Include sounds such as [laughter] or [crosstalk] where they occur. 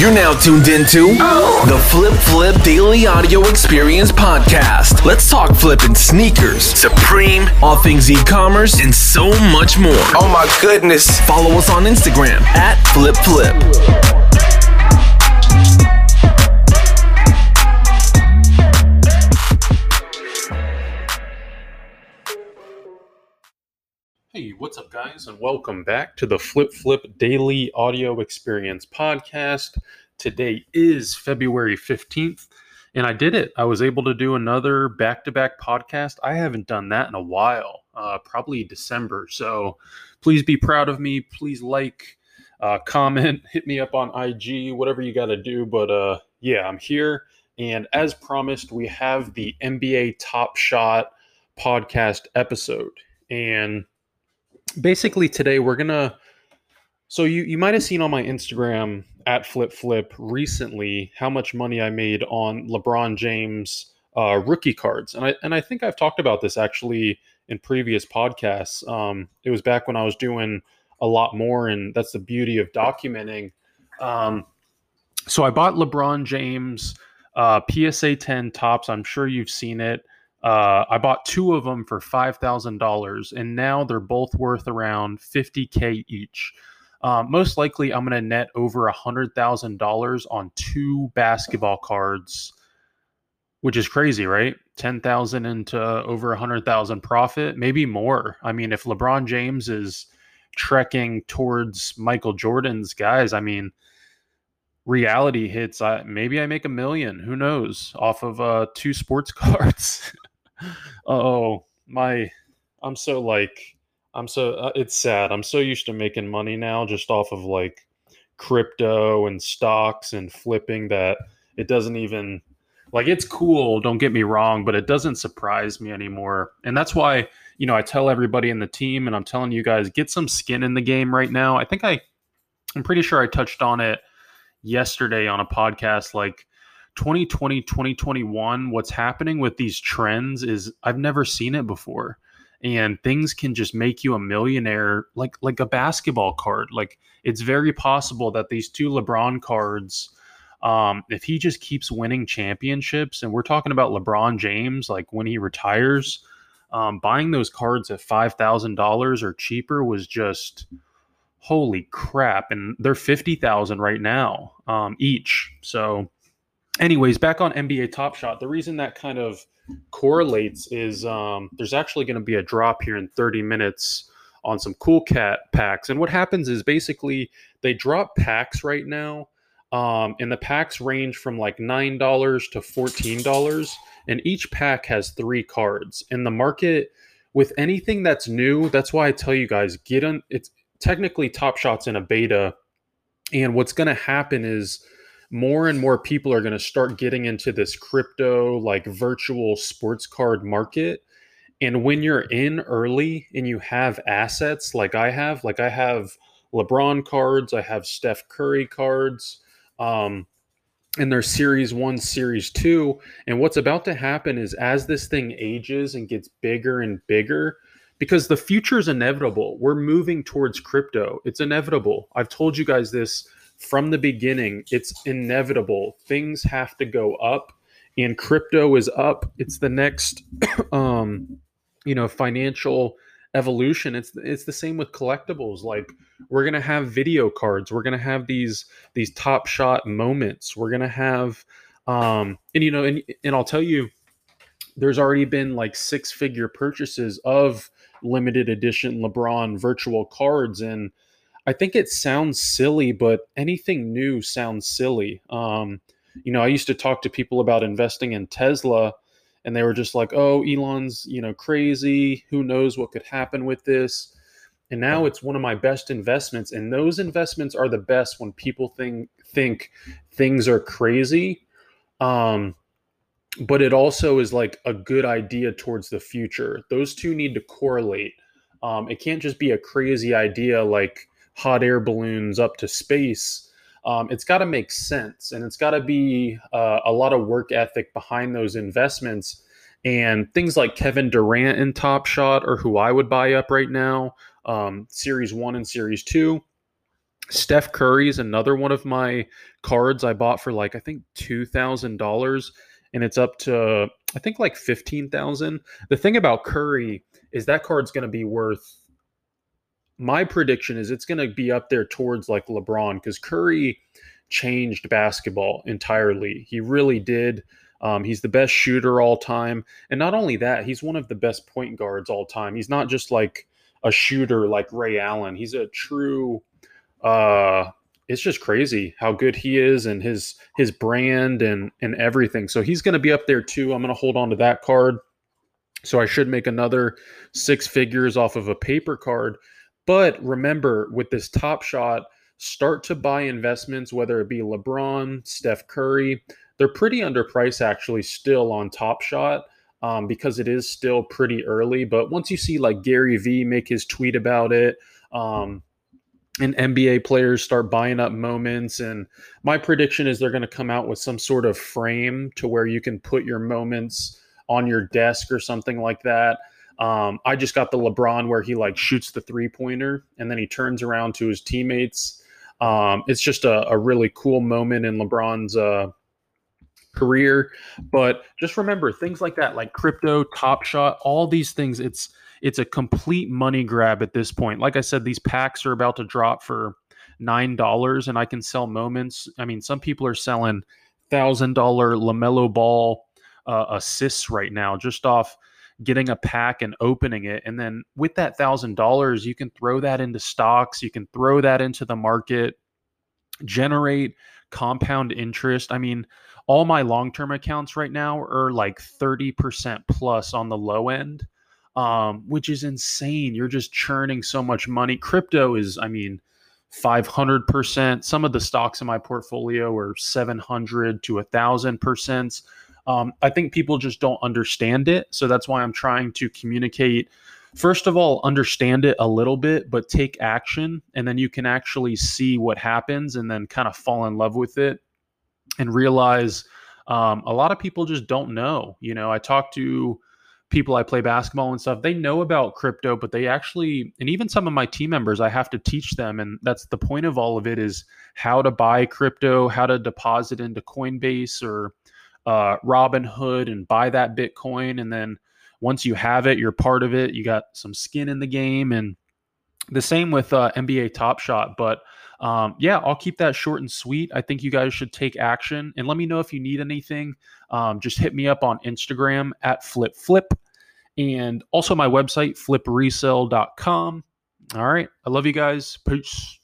You're now tuned into the Flip Flip Daily Audio Experience Podcast. Let's talk flipping sneakers, Supreme, all things e commerce, and so much more. Oh my goodness. Follow us on Instagram at Flip Flip. Guys, and welcome back to the Flip Flip Daily Audio Experience Podcast. Today is February 15th, and I did it. I was able to do another back to back podcast. I haven't done that in a while, uh, probably December. So please be proud of me. Please like, uh, [laughs] comment, hit me up on IG, whatever you got to do. But uh, yeah, I'm here. And as promised, we have the NBA Top Shot podcast episode. And basically today we're gonna so you you might have seen on my instagram at flip flip recently how much money i made on lebron james uh, rookie cards. And i and i think i've talked about this actually in previous podcasts. Um, it was back when i was doing a lot more and that's the beauty of documenting. Um, so i bought lebron james uh, psa 10 Topps. I'm sure you've seen it uh, I bought two of them for five thousand dollars, and now they're both worth around fifty k each. Um, most likely, I'm going to net over a hundred thousand dollars on two basketball cards, which is crazy, right? Ten thousand into over a hundred thousand profit, maybe more. I mean, if LeBron James is trekking towards Michael Jordan's guys, I mean, reality hits. I maybe I make a million. Who knows? Off of uh, two sports [laughs] cards. Oh my i'm so like i'm so uh, it's sad. I'm so used to making money now just off of like crypto and stocks and flipping that it doesn't even like it's cool don't get me wrong but it doesn't surprise me anymore. And that's why you know i tell everybody in the team and i'm telling you guys get some skin in the game right now. I think i i'm pretty sure i touched on it yesterday on a podcast like 2020 2021 what's happening with these trends is i've never seen it before. And things can just make you a millionaire like like a basketball card. Like it's very possible that these two lebron cards um, if he just keeps winning championships and we're talking about lebron james like when he retires um, buying those cards at $5000 or cheaper was just holy crap. And they're 50000 right now um, each. So anyways, back on NBA Top Shot, the reason that kind of correlates is um, there's actually going to be a drop here in 30 minutes on some Cool Cat packs. And what happens is basically they drop packs right now. Um, and the packs range from like $9 to $14. And each pack has three cards. And the market, with anything that's new, that's why I tell you guys get on. It's technically Top Shots in a beta. And what's going to happen is more and more people are going to start getting into this crypto like virtual sports card market. And when you're in early and you have assets like i have like i have lebron cards i have steph curry cards um, and there's series one series two. And what's about to happen is as this thing ages and gets bigger and bigger because the future is inevitable. We're moving towards crypto. It's inevitable. I've told you guys this from the beginning, it's inevitable. Things have to go up, and crypto is up. It's the next, [clears throat] um, you know, financial evolution. It's it's the same with collectibles. Like we're gonna have video cards. We're gonna have these these top shot moments. We're gonna have, um, and you know, and and I'll tell you, there's already been like six figure purchases of limited edition LeBron virtual cards and I think it sounds silly, but anything new sounds silly. Um, you know, I used to talk to people about investing in Tesla, and they were just like, "Oh, Elon's you know crazy. Who knows what could happen with this?" And now it's one of my best investments, and those investments are the best when people think think things are crazy. Um, but it also is like a good idea towards the future. Those two need to correlate. Um, it can't just be a crazy idea like hot air balloons up to space. Um, it's got to make sense and it's got to be uh, a lot of work ethic behind those investments. And things like Kevin Durant in Top Shot or who I would buy up right now, um, Series 1 and Series 2. Steph Curry is another one of my cards I bought for like I think two thousand dollars, and it's up to I think like fifteen thousand. The thing about Curry is that card's going to be worth. My prediction is it's going to be up there towards like LeBron because Curry changed basketball entirely. He really did. Um, he's the best shooter all time, and not only that, he's one of the best point guards all time. He's not just like a shooter like Ray Allen. He's a true uh it's just crazy how good he is and his his brand and and everything. So he's going to be up there too. I'm going to hold on to that card. So I should make another six figures off of a paper card. But remember, with this Top Shot, start to buy investments, whether it be LeBron, Steph Curry. They're pretty underpriced actually still on Top Shot um, because it is still pretty early. But once you see like Gary Vee make his tweet about it, um, and NBA players start buying up moments. And my prediction is they're going to come out with some sort of frame to where you can put your moments on your desk or something like that. Um, I just got the LeBron where he like shoots the three pointer and then he turns around to his teammates. Um, it's just a, a, really cool moment in LeBron's uh, career. But just remember things like that, like crypto, Top Shot, all these things. It's it's a complete money grab at this point. Like I said, these packs are about to drop for nine dollars, and I can sell moments. I mean, some people are selling thousand dollar LaMelo Ball uh, assists right now just off getting a pack and opening it and then with that thousand dollars you can throw that into stocks you can throw that into the market generate compound interest i mean all my long-term accounts right now are like 30% plus on the low end um, which is insane. You're just churning so much money. Crypto is, I mean, 500%. Some of the stocks in my portfolio are 700 to 1,000%. Um, I think people just don't understand it. So that's why I'm trying to communicate. First of all, understand it a little bit, but take action. And then you can actually see what happens and then kind of fall in love with it and realize um, a lot of people just don't know. You know, I talk to people I play basketball and stuff, they know about crypto, but they actually, and even some of my team members, I have to teach them. And that's the point of all of it is how to buy crypto, how to deposit into Coinbase or uh, Robinhood and buy that Bitcoin. And then once you have it, you're part of it. You got some skin in the game. And the same with uh, NBA Top Shot. But um, yeah, I'll keep that short and sweet. I think you guys should take action and let me know if you need anything. Um, just hit me up on Instagram at flip flip and also my website, flipresell.com. All right. I love you guys. Peace.